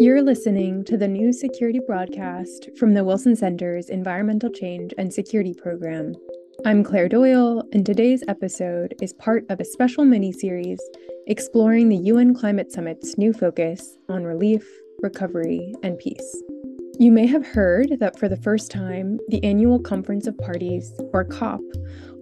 You're listening to the new security broadcast from the Wilson Center's Environmental Change and Security Program. I'm Claire Doyle, and today's episode is part of a special mini series exploring the UN Climate Summit's new focus on relief, recovery, and peace. You may have heard that for the first time, the annual Conference of Parties, or COP,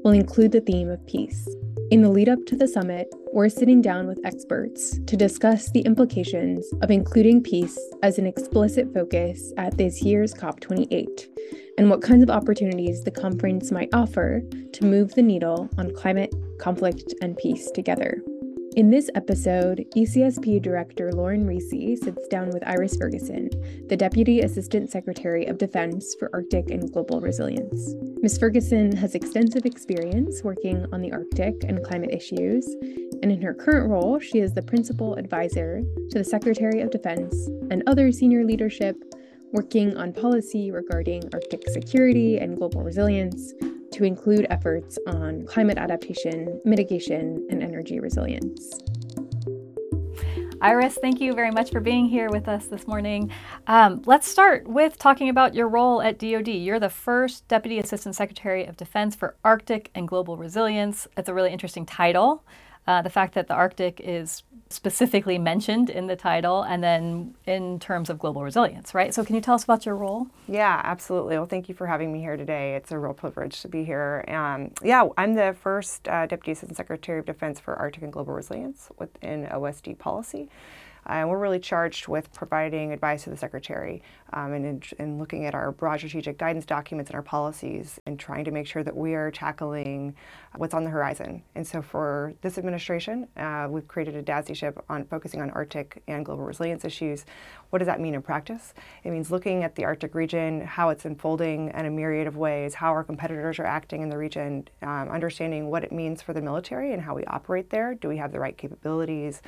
will include the theme of peace. In the lead up to the summit, we're sitting down with experts to discuss the implications of including peace as an explicit focus at this year's COP28 and what kinds of opportunities the conference might offer to move the needle on climate, conflict, and peace together. In this episode, ECSP Director Lauren Risi sits down with Iris Ferguson, the Deputy Assistant Secretary of Defense for Arctic and Global Resilience. Ms. Ferguson has extensive experience working on the Arctic and climate issues, and in her current role, she is the Principal Advisor to the Secretary of Defense and other senior leadership working on policy regarding Arctic security and global resilience, to include efforts on climate adaptation, mitigation, and energy resilience. Iris, thank you very much for being here with us this morning. Um, let's start with talking about your role at DoD. You're the first Deputy Assistant Secretary of Defense for Arctic and Global Resilience. It's a really interesting title. Uh, the fact that the Arctic is specifically mentioned in the title and then in terms of global resilience, right? So, can you tell us about your role? Yeah, absolutely. Well, thank you for having me here today. It's a real privilege to be here. Um, yeah, I'm the first uh, Deputy Assistant Secretary of Defense for Arctic and Global Resilience within OSD policy. Uh, we're really charged with providing advice to the Secretary um, and, and looking at our broad strategic guidance documents and our policies and trying to make sure that we are tackling what's on the horizon. And so for this administration, uh, we've created a DASD ship on focusing on Arctic and global resilience issues. What does that mean in practice? It means looking at the Arctic region, how it's unfolding in a myriad of ways, how our competitors are acting in the region, um, understanding what it means for the military and how we operate there. Do we have the right capabilities?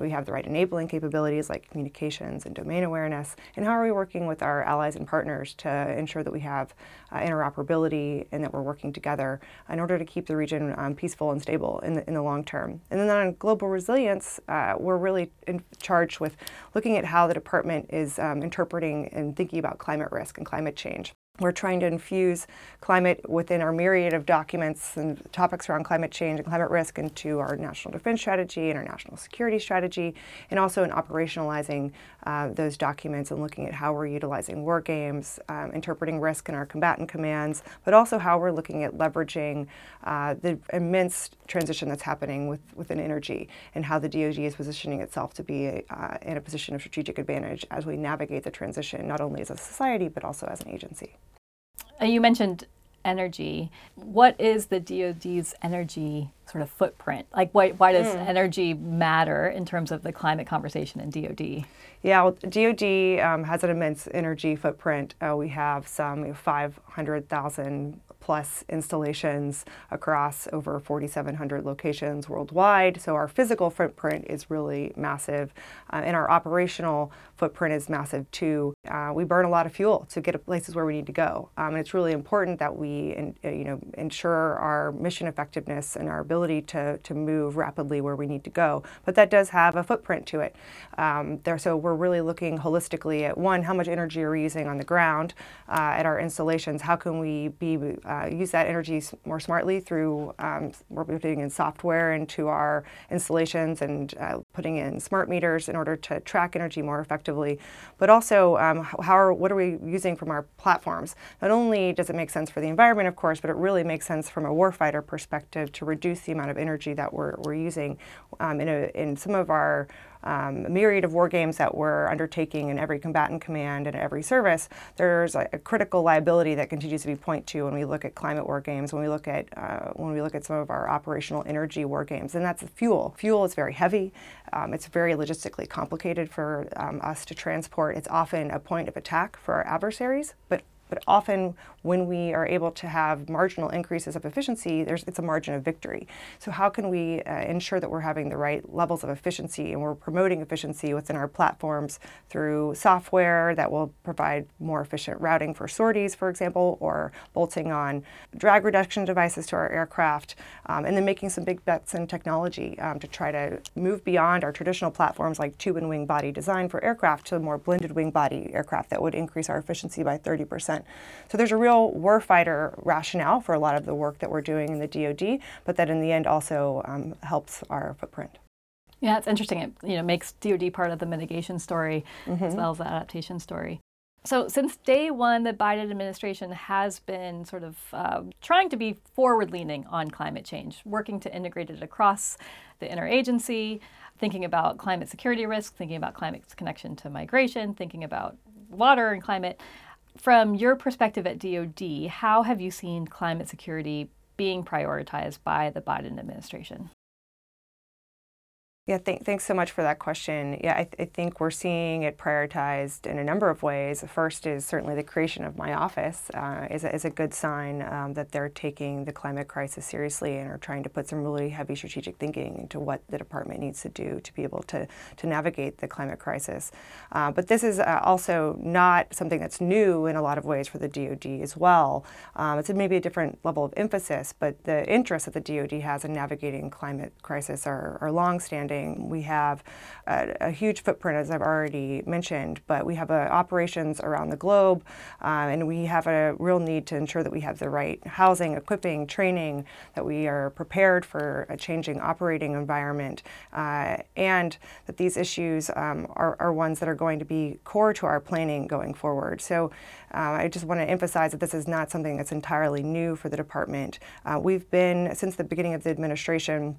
Do we have the right enabling capabilities like communications and domain awareness? And how are we working with our allies and partners to ensure that we have uh, interoperability and that we're working together in order to keep the region um, peaceful and stable in the, in the long term? And then on global resilience, uh, we're really in charge with looking at how the department is um, interpreting and thinking about climate risk and climate change. We're trying to infuse climate within our myriad of documents and topics around climate change and climate risk into our national defense strategy and our national security strategy, and also in operationalizing uh, those documents and looking at how we're utilizing war games, um, interpreting risk in our combatant commands, but also how we're looking at leveraging uh, the immense transition that's happening with, within energy and how the DoD is positioning itself to be uh, in a position of strategic advantage as we navigate the transition, not only as a society, but also as an agency. You mentioned energy. What is the DoD's energy sort of footprint? Like, why, why does mm. energy matter in terms of the climate conversation in DoD? Yeah, well, DoD um, has an immense energy footprint. Uh, we have some 500,000 plus installations across over 4,700 locations worldwide. So our physical footprint is really massive, uh, and our operational footprint is massive too. Uh, we burn a lot of fuel to get to places where we need to go, um, and it's really important that we, in, uh, you know, ensure our mission effectiveness and our ability to to move rapidly where we need to go. But that does have a footprint to it. Um, there, so we're really looking holistically at one, how much energy are we using on the ground uh, at our installations? How can we be uh, use that energy more smartly through um, we're putting in software into our installations and uh, putting in smart meters in order to track energy more effectively. But also, um, how are, what are we using from our platforms? Not only does it make sense for the environment, of course, but it really makes sense from a warfighter perspective to reduce the amount of energy that we're, we're using um, in, a, in some of our um, a myriad of war games that we're undertaking in every combatant command and every service, there's a, a, critical liability that continues to be pointed to when we look at climate war games, when we look at uh, when we look at some of our operational energy war games, and that's fuel. Fuel is very heavy. Um, it's very logistically complicated for um, us to transport. It's often a point of attack for our adversaries, but But often when we are able to have marginal increases of efficiency, there's, it's a margin of victory. So how can we uh, ensure that we're having the right levels of efficiency and we're promoting efficiency within our platforms through software that will provide more efficient routing for sorties, for example, or bolting on drag reduction devices to our aircraft, um, and then making some big bets in technology um, to try to move beyond our traditional platforms like tube and wing body design for aircraft to more blended wing body aircraft that would increase our efficiency by 30%. So there's a real warfighter rationale for a lot of the work that we're doing in the DoD, but that in the end also um, helps our footprint. Yeah, it's interesting. It you know makes DoD part of the mitigation story mm-hmm. as well as the adaptation story. So, since day one, the Biden administration has been sort of uh, trying to be forward leaning on climate change, working to integrate it across the interagency, thinking about climate security risk, thinking about climate's connection to migration, thinking about water and climate. From your perspective at DoD, how have you seen climate security being prioritized by the Biden administration? Yeah, th- thanks so much for that question. Yeah, I, th- I, think we're seeing it prioritized in a number of ways. The first is certainly the creation of my office uh, is, a, is a good sign um, that they're taking the climate crisis seriously and are trying to put some really heavy strategic thinking into what the department needs to do to be able to, to navigate the climate crisis. Uh, but this is uh, also not something that's new in a lot of ways for the DoD as well. Um, it's maybe a different level of emphasis, but the interests that the DoD has in navigating climate crisis are, are longstanding we have a, a, huge footprint, as I've already mentioned, but we have uh, operations around the globe, uh, and we have a real need to ensure that we have the right housing, equipping, training, that we are prepared for a changing operating environment, uh, and that these issues um, are, are, ones that are going to be core to our planning going forward. So uh, I just want to emphasize that this is not something that's entirely new for the department. Uh, we've been, since the beginning of the administration,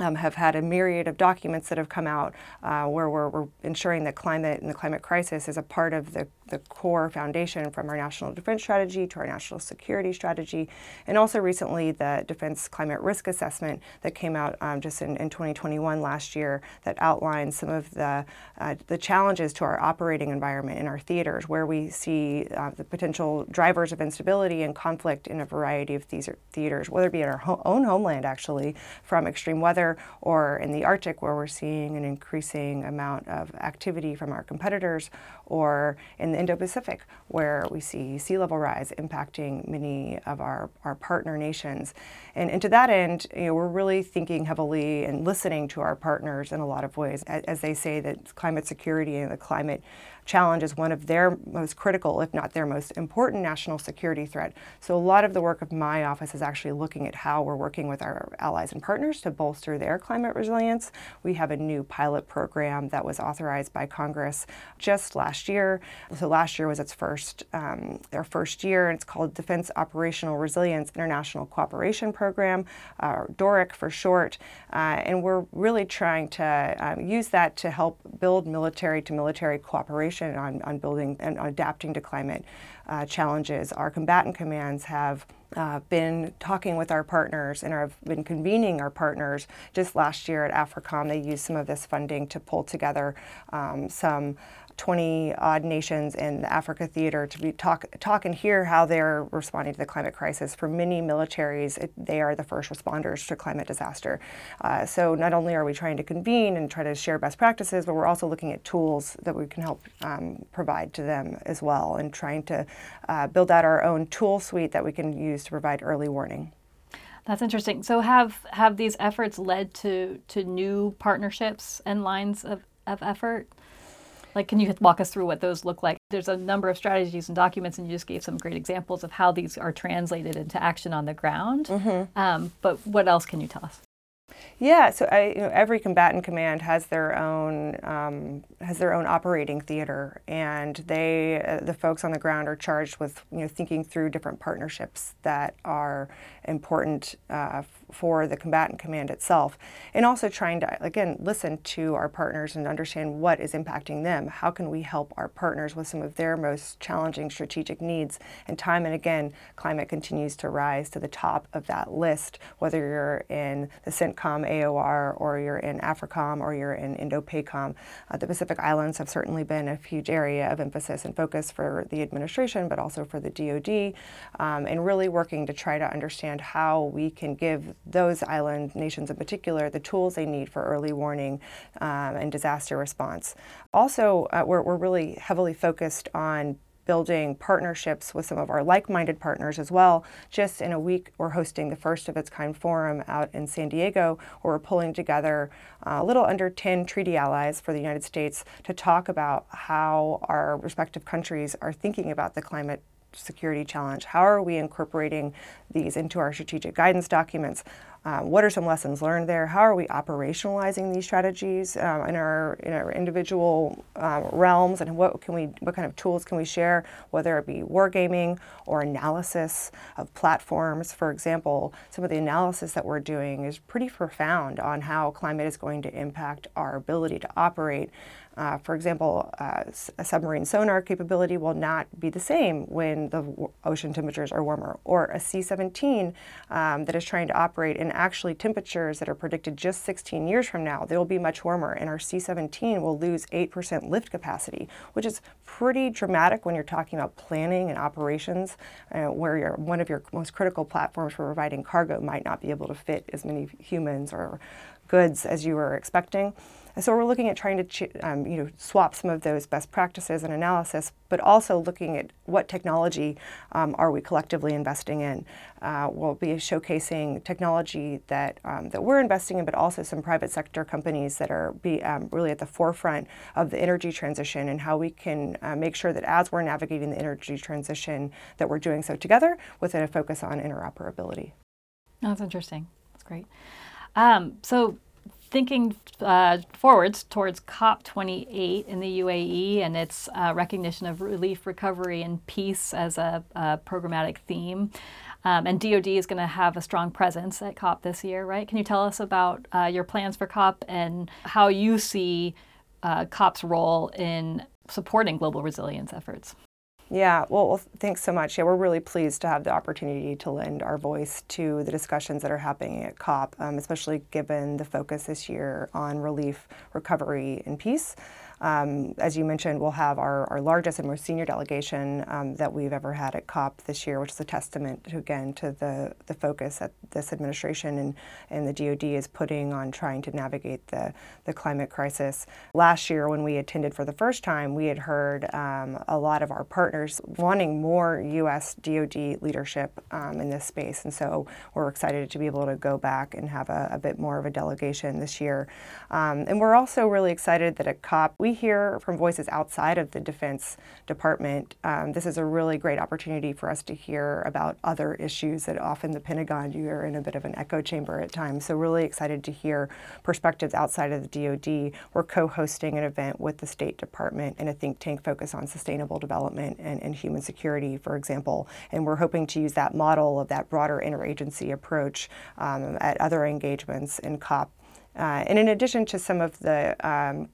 um, have had a myriad of documents that have come out uh, where we're, we're, ensuring that climate and the climate crisis is a part of the, the core foundation from our national defense strategy to our national security strategy. And also recently, the Defense Climate Risk Assessment that came out um, just in, in, 2021 last year that outlines some of the, uh, the challenges to our operating environment in our theaters, where we see uh, the potential drivers of instability and conflict in a variety of these theaters, whether it be in our ho- own homeland, actually, from extreme weather or in the Arctic, where we're seeing an increasing amount of activity from our competitors, or in the Indo Pacific, where we see sea level rise impacting many of our, our partner nations. And, and to that end, you know, we're really thinking heavily and listening to our partners in a lot of ways, as, as they say that climate security and the climate challenge is one of their most critical, if not their most important national security threat. So a lot of the work of my office is actually looking at how we're working with our allies and partners to bolster their climate resilience. We have a new pilot program that was authorized by Congress just last year. So last year was its first um, their first year, and it's called Defense Operational Resilience International Cooperation Program, uh, DORIC for short. Uh, and we're really trying to um, use that to help build military to military cooperation on, on building and adapting to climate uh, challenges. Our combatant commands have uh, been talking with our partners and have been convening our partners. Just last year at AFRICOM, they used some of this funding to pull together um, some 20 odd nations in the Africa theater to be talk, talk and hear how they're responding to the climate crisis. For many militaries, it, they are the first responders to climate disaster. Uh, so not only are we trying to convene and try to share best practices, but we're also looking at tools that we can help um, provide to them as well and trying to uh, build out our own tool suite that we can use to provide early warning. That's interesting. So have have these efforts led to to new partnerships and lines of, of effort? Like, can you walk us through what those look like? There's a number of strategies and documents, and you just gave some great examples of how these are translated into action on the ground. Mm-hmm. Um, but what else can you tell us? Yeah, so I, you know, every combatant command has their own um, has their own operating theater, and they uh, the folks on the ground are charged with you know thinking through different partnerships that are important uh, for the combatant command itself, and also trying to again listen to our partners and understand what is impacting them. How can we help our partners with some of their most challenging strategic needs? And time and again, climate continues to rise to the top of that list, whether you're in the CENTCOM AOR or you're in AFRICOM or you're in INDOPACOM. Uh, the Pacific Islands have certainly been a huge area of emphasis and focus for the administration, but also for the DoD, um, and really working to try to understand how we can give those island nations in particular the tools they need for early warning um, and disaster response. Also, uh, we're, we're really heavily focused on building partnerships with some of our like-minded partners as well. Just in a week, we're hosting the first of its kind forum out in San Diego, where we're pulling together uh, a little under 10 treaty allies for the United States to talk about how our respective countries are thinking about the climate security challenge. How are we incorporating these into our strategic guidance documents? Um, what are some lessons learned there? How are we operationalizing these strategies um, in our in our individual um, realms, and what can we what kind of tools can we share, whether it be wargaming or analysis of platforms? For example, some of the analysis that we're doing is pretty profound on how climate is going to impact our ability to operate. Uh, for example, uh, a submarine sonar capability will not be the same when the ocean temperatures are warmer, or a C 17 um, that is trying to operate in actually temperatures that are predicted just 16 years from now, they will be much warmer, and our C 17 will lose 8% lift capacity, which is pretty dramatic when you're talking about planning and operations, uh, where one of your most critical platforms for providing cargo might not be able to fit as many humans or goods as you were expecting. So we're looking at trying to um, you know swap some of those best practices and analysis, but also looking at what technology um, are we collectively investing in. Uh, we'll be showcasing technology that um, that we're investing in, but also some private sector companies that are be um, really at the forefront of the energy transition and how we can uh, make sure that as we're navigating the energy transition, that we're doing so together with a focus on interoperability. that's interesting. That's great. Um, so thinking uh, forwards towards COP28 in the UAE and its uh, recognition of relief, recovery, and peace as a, a programmatic theme. Um, and DoD is going to have a strong presence at COP this year, right? Can you tell us about uh, your plans for COP and how you see uh, COP's role in supporting global resilience efforts? Yeah, well, thanks so much. Yeah, we're really pleased to have the opportunity to lend our voice to the discussions that are happening at COP, um, especially given the focus this year on relief, recovery, and peace. Um, as you mentioned, we'll have our, our largest and most senior delegation um, that we've ever had at COP this year, which is a testament, to, again, to the, the focus that this administration and, and the DoD is putting on trying to navigate the, the climate crisis. Last year, when we attended for the first time, we had heard um, a lot of our partners wanting more U.S. DoD leadership um, in this space, and so we're excited to be able to go back and have a, a bit more of a delegation this year. Um, and we're also really excited that at COP we hear from voices outside of the Defense Department. Um, this is a really great opportunity for us to hear about other issues that often the Pentagon, you are in a bit of an echo chamber at times. So, really excited to hear perspectives outside of the DoD. We're co hosting an event with the State Department and a think tank focused on sustainable development and, and human security, for example. And we're hoping to use that model of that broader interagency approach um, at other engagements in COP. Uh, and in addition to some of the um,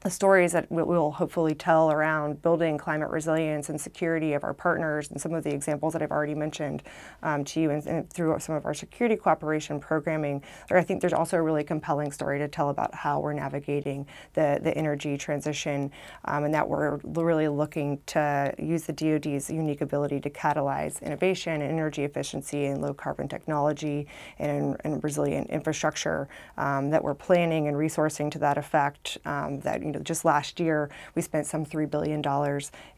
the stories that we'll hopefully tell around building climate resilience and security of our partners and some of the examples that I've already mentioned um, to you and, and, through some of our security cooperation programming. There, I think there's also a really compelling story to tell about how we're navigating the, the energy transition um, and that we're really looking to use the DoD's unique ability to catalyze innovation and energy efficiency and low carbon technology and, and resilient infrastructure um, that we're planning and resourcing to that effect um, that you know, just last year we spent some $3 billion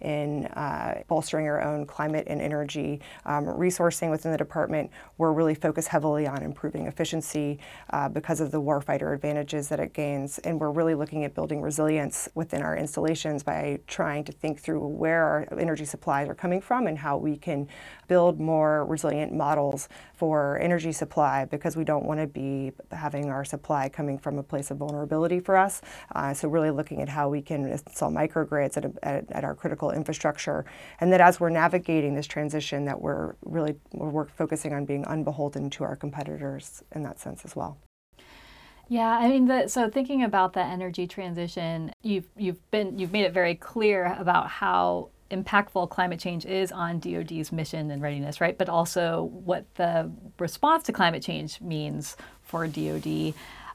in uh, bolstering our own climate and energy um, resourcing within the department. We're really focused heavily on improving efficiency uh, because of the warfighter advantages that it gains. And we're really looking at building resilience within our installations by trying to think through where our energy supplies are coming from and how we can build more resilient models for energy supply because we don't want to be having our supply coming from a place of vulnerability for us. Uh, so really looking at how we can install microgrids at, at, at, our critical infrastructure, and that as we're navigating this transition, that we're really we're focusing on being unbeholden to our competitors in that sense as well. Yeah, I mean, the, so thinking about the energy transition, you've you've been you've made it very clear about how impactful climate change is on DoD's mission and readiness, right? But also what the response to climate change means for DoD.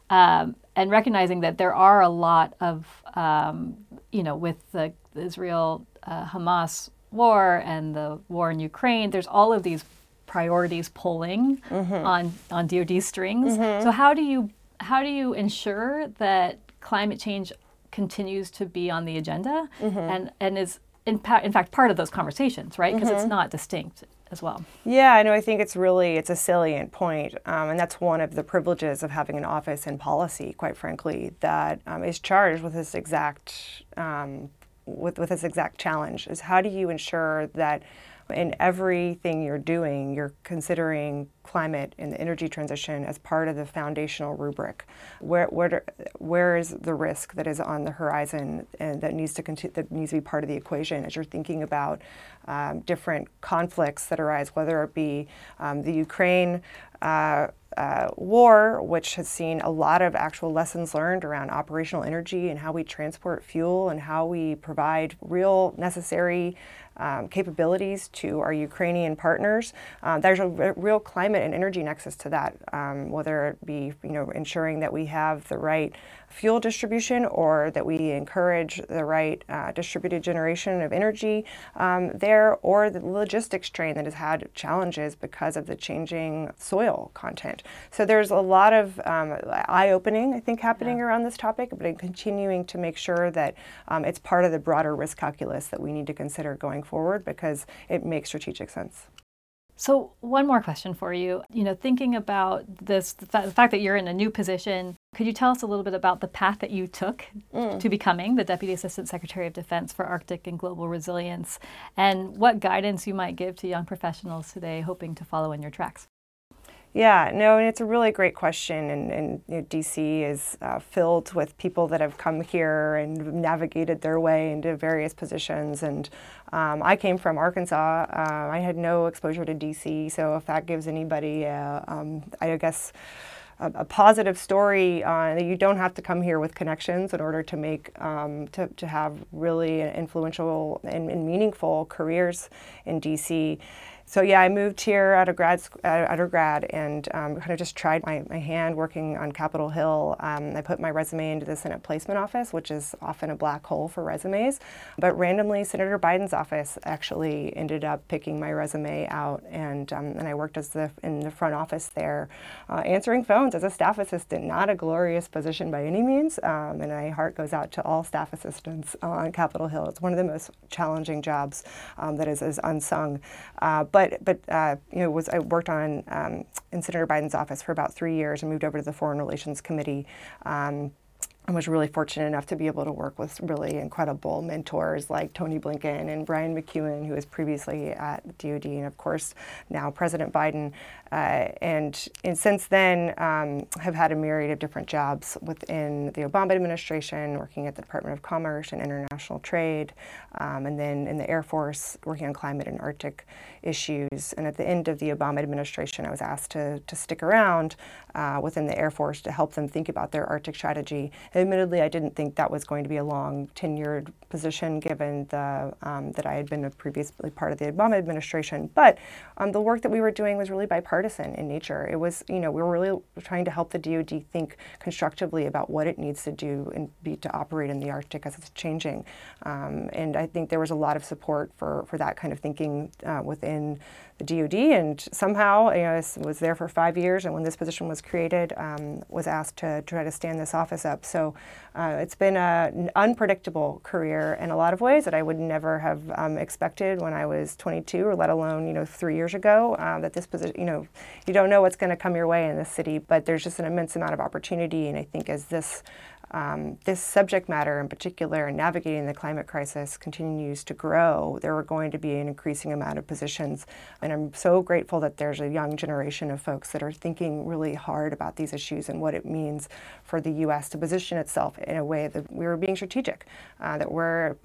um, and recognizing that there are a lot of, um, you know, with the Israel uh, Hamas war and the war in Ukraine, there's all of these priorities pulling mm-hmm. on on DoD strings. Mm-hmm. So how do you how do you ensure that climate change continues to be on the agenda mm-hmm. and and is in, pa- in fact part of those conversations, right? Because it's mm-hmm. not distinct as well. Yeah, I know. I think it's really it's a salient point, um, and that's one of the privileges of having an office in policy, quite frankly, that um, is charged with this exact um, with, with this exact challenge is how do you ensure that in everything you're doing, you're considering climate and the energy transition as part of the foundational rubric. Where, where, where is the risk that is on the horizon and that needs to that needs to be part of the equation as you're thinking about um, different conflicts that arise, whether it be um, the Ukraine uh, uh, war, which has seen a lot of actual lessons learned around operational energy and how we transport fuel and how we provide real necessary um, capabilities to our Ukrainian partners. Um, there's a real climate and energy nexus to that, um, whether it be you know ensuring that we have the right fuel distribution or that we encourage the right uh, distributed generation of energy um, there, or the logistics train that has had challenges because of the changing soil content. So there's a lot of um, eye-opening, I think, happening yeah. around this topic, but I'm continuing to make sure that um, it's part of the broader risk calculus that we need to consider going forward because it makes strategic sense. So, one more question for you. You know, thinking about this, the, the, fact that you're in a new position, could you tell us a little bit about the path that you took mm. to becoming the Deputy Assistant Secretary of Defense for Arctic and Global Resilience, and what guidance you might give to young professionals today hoping to follow in your tracks? Yeah, no, and it's a really great question. And, and you know, DC is uh, filled with people that have come here and navigated their way into various positions. And um, I came from Arkansas. Uh, I had no exposure to DC, so if that gives anybody, uh, um, I guess, a, a, positive story that you don't have to come here with connections in order to make um, to, to have really influential and, and meaningful careers in DC so yeah, I moved here out of grad undergrad and um, kind of just tried my, my hand working on Capitol Hill. Um, I put my resume into the Senate Placement Office, which is often a black hole for resumes. But randomly, Senator Biden's office actually ended up picking my resume out, and um, and I worked as the in the front office there, uh, answering phones as a staff assistant. Not a glorious position by any means, um, and my heart goes out to all staff assistants on Capitol Hill. It's one of the most challenging jobs um, that is, is unsung. Uh, but but uh, you know was I worked on um, in Senator Biden's office for about three years and moved over to the Foreign Relations Committee. Um, I was really fortunate enough to be able to work with really incredible mentors like Tony Blinken and Brian McKeon, who was previously at DoD, and of course now President Biden. Uh, and, and since then, um, have had a myriad of different jobs within the Obama administration, working at the Department of Commerce and International Trade, um, and then in the Air Force, working on climate and Arctic issues. And at the end of the Obama administration, I was asked to, to stick around uh, within the Air Force to help them think about their Arctic strategy. Admittedly, I didn't think that was going to be a long tenured position given the, um, that I had been previously part of the Obama administration. But um, the work that we were doing was really bipartisan in nature. It was, you know, we were really trying to help the DoD think constructively about what it needs to do and be to operate in the Arctic as it's changing. Um, and I think there was a lot of support for, for that kind of thinking uh, within the DoD, and somehow you know, I was there for five years, and when this position was created, um, was asked to try to stand this office up. So uh, it's been an unpredictable career in a lot of ways that I would never have um, expected when I was 22, or let alone you know three years ago. Uh, that this position, you know, you don't know what's going to come your way in this city, but there's just an immense amount of opportunity, and I think as this um, this subject matter in particular, navigating the climate crisis, continues to grow, there are going to be an increasing amount of positions. And I'm so grateful that there's a young generation of folks that are thinking really hard about these issues and what it means for the U.S. to position itself in a way that we're being strategic, uh, that we're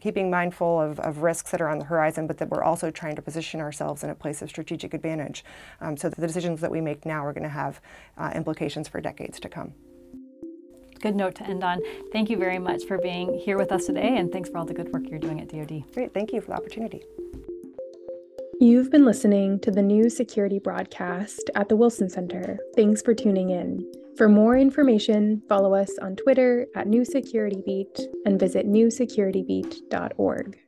keeping mindful of, of, risks that are on the horizon, but that we're also trying to position ourselves in a place of strategic advantage um, so that the decisions that we make now are going to have uh, implications for decades to come good note to end on. Thank you very much for being here with us today, and thanks for all the good work you're doing at DoD. Great, thank you for the opportunity. You've been listening to the new security broadcast at the Wilson Center. Thanks for tuning in. For more information, follow us on Twitter at New Security Beat and visit newsecuritybeat.org.